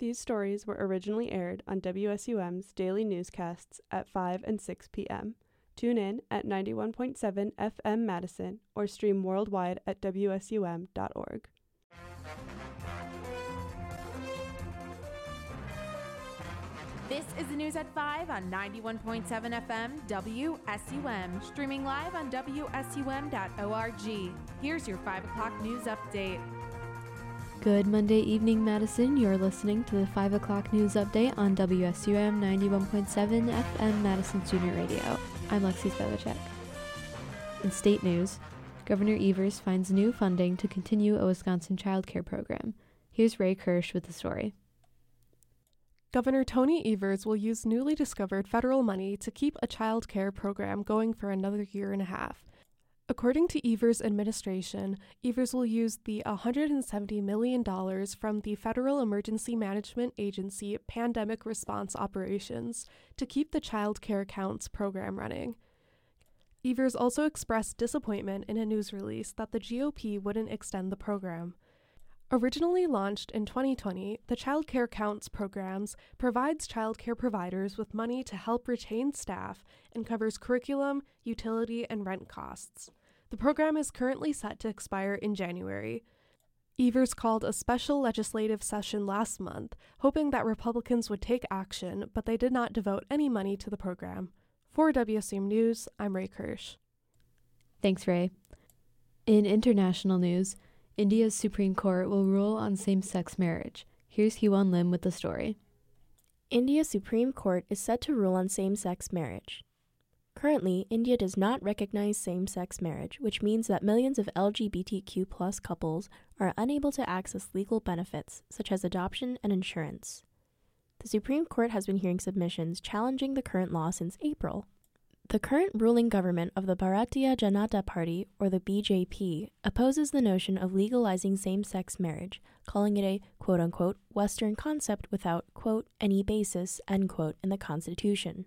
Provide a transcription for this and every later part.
These stories were originally aired on WSUM's daily newscasts at 5 and 6 p.m. Tune in at 91.7 FM Madison or stream worldwide at WSUM.org. This is the news at 5 on 91.7 FM WSUM, streaming live on WSUM.org. Here's your 5 o'clock news update. Good Monday evening, Madison. You're listening to the 5 o'clock news update on WSUM 91.7 FM Madison Student Radio. I'm Lexi Spevacek. In state news, Governor Evers finds new funding to continue a Wisconsin child care program. Here's Ray Kirsch with the story. Governor Tony Evers will use newly discovered federal money to keep a child care program going for another year and a half. According to Evers' administration, Evers will use the $170 million from the Federal Emergency Management Agency Pandemic Response Operations to keep the Child Care Counts program running. Evers also expressed disappointment in a news release that the GOP wouldn't extend the program. Originally launched in 2020, the Child Care Counts programs provides child care providers with money to help retain staff and covers curriculum, utility, and rent costs. The program is currently set to expire in January. Evers called a special legislative session last month, hoping that Republicans would take action, but they did not devote any money to the program. For WSUM News, I'm Ray Kirsch. Thanks, Ray. In international news, India's Supreme Court will rule on same sex marriage. Here's Hewon Lim with the story. India's Supreme Court is set to rule on same sex marriage. Currently, India does not recognize same sex marriage, which means that millions of LGBTQ couples are unable to access legal benefits such as adoption and insurance. The Supreme Court has been hearing submissions challenging the current law since April. The current ruling government of the Bharatiya Janata Party, or the BJP, opposes the notion of legalizing same sex marriage, calling it a quote unquote Western concept without quote any basis end quote in the Constitution.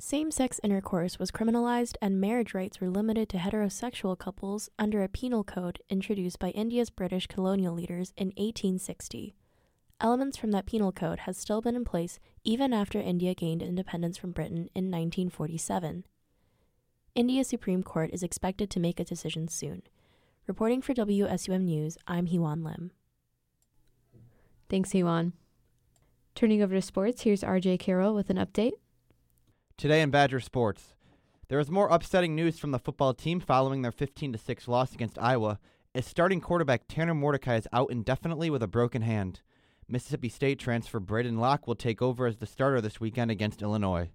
Same sex intercourse was criminalized and marriage rights were limited to heterosexual couples under a penal code introduced by India's British colonial leaders in 1860. Elements from that penal code has still been in place even after India gained independence from Britain in 1947. India's Supreme Court is expected to make a decision soon. Reporting for WSUM News, I'm Hewon Lim. Thanks, Hewon. Turning over to sports, here's RJ Carroll with an update. Today in Badger Sports, there is more upsetting news from the football team following their 15 6 loss against Iowa, as starting quarterback Tanner Mordecai is out indefinitely with a broken hand. Mississippi State transfer Braedyn Locke will take over as the starter this weekend against Illinois.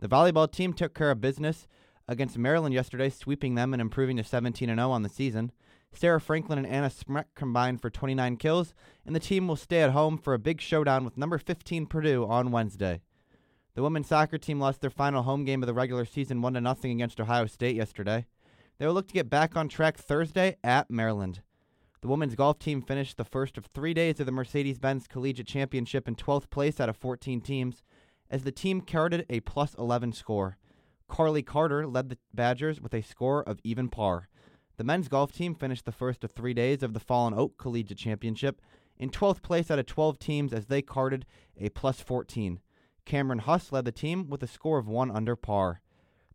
The volleyball team took care of business against Maryland yesterday, sweeping them and improving to 17 0 on the season. Sarah Franklin and Anna Smrek combined for 29 kills, and the team will stay at home for a big showdown with number 15 Purdue on Wednesday. The women's soccer team lost their final home game of the regular season 1 0 against Ohio State yesterday. They will look to get back on track Thursday at Maryland. The women's golf team finished the first of three days of the Mercedes Benz Collegiate Championship in 12th place out of 14 teams, as the team carded a plus 11 score. Carly Carter led the Badgers with a score of even par. The men's golf team finished the first of three days of the Fallen Oak Collegiate Championship in 12th place out of 12 teams as they carded a plus 14. Cameron Huss led the team with a score of one under par.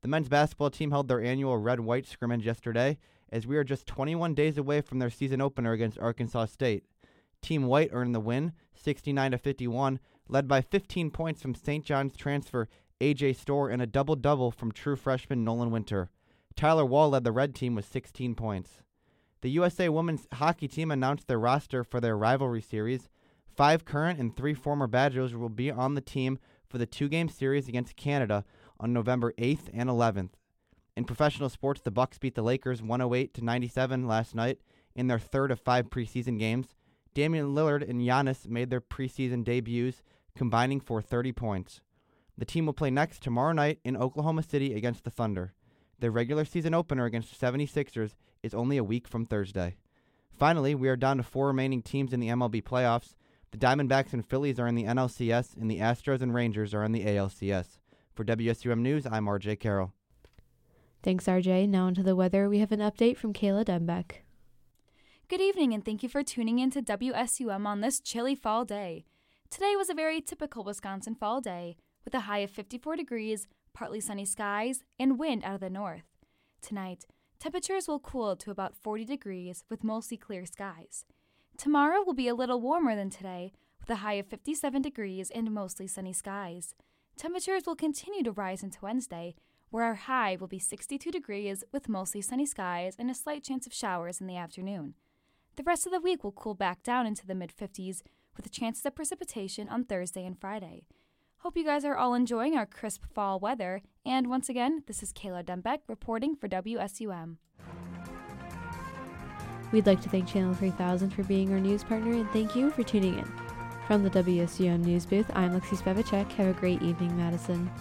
The men's basketball team held their annual red white scrimmage yesterday as we are just 21 days away from their season opener against Arkansas State. Team White earned the win, 69 to 51, led by 15 points from St. John's transfer AJ Storr and a double double from true freshman Nolan Winter. Tyler Wahl led the red team with 16 points. The USA women's hockey team announced their roster for their rivalry series. Five current and three former Badgers will be on the team for the two game series against Canada on November 8th and 11th. In professional sports, the Bucks beat the Lakers 108 to 97 last night in their third of five preseason games. Damian Lillard and Giannis made their preseason debuts, combining for 30 points. The team will play next tomorrow night in Oklahoma City against the Thunder. Their regular season opener against the 76ers is only a week from Thursday. Finally, we are down to four remaining teams in the MLB playoffs. The Diamondbacks and Phillies are in the NLCS, and the Astros and Rangers are in the ALCS. For WSUM News, I'm RJ Carroll. Thanks, RJ. Now into the weather. We have an update from Kayla Good evening, and thank you for tuning in to WSUM on this chilly fall day. Today was a very typical Wisconsin fall day, with a high of 54 degrees, partly sunny skies, and wind out of the north. Tonight, temperatures will cool to about 40 degrees with mostly clear skies. Tomorrow will be a little warmer than today, with a high of 57 degrees and mostly sunny skies. Temperatures will continue to rise into Wednesday, where our high will be 62 degrees with mostly sunny skies and a slight chance of showers in the afternoon. The rest of the week will cool back down into the mid 50s with chances of precipitation on Thursday and Friday. Hope you guys are all enjoying our crisp fall weather. And once again, this is Kayla Dembeck reporting for WSUM. We'd like to thank Channel 3000 for being our news partner and thank you for tuning in. From the WSUM News Booth, I'm Lexi Spevacek. Have a great evening, Madison.